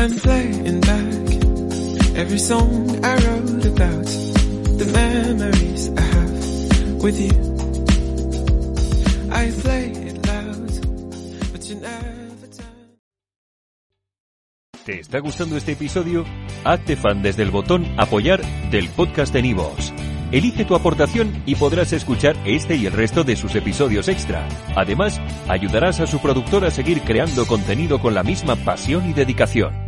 I'm playing back every song I wrote about the memories I have with you. I play it loud, but you never turn. ¿Te está gustando este episodio? Hazte fan desde el botón Apoyar del podcast de Nivos. Elige tu aportación y podrás escuchar este y el resto de sus episodios extra. Además, ayudarás a su productor a seguir creando contenido con la misma pasión y dedicación.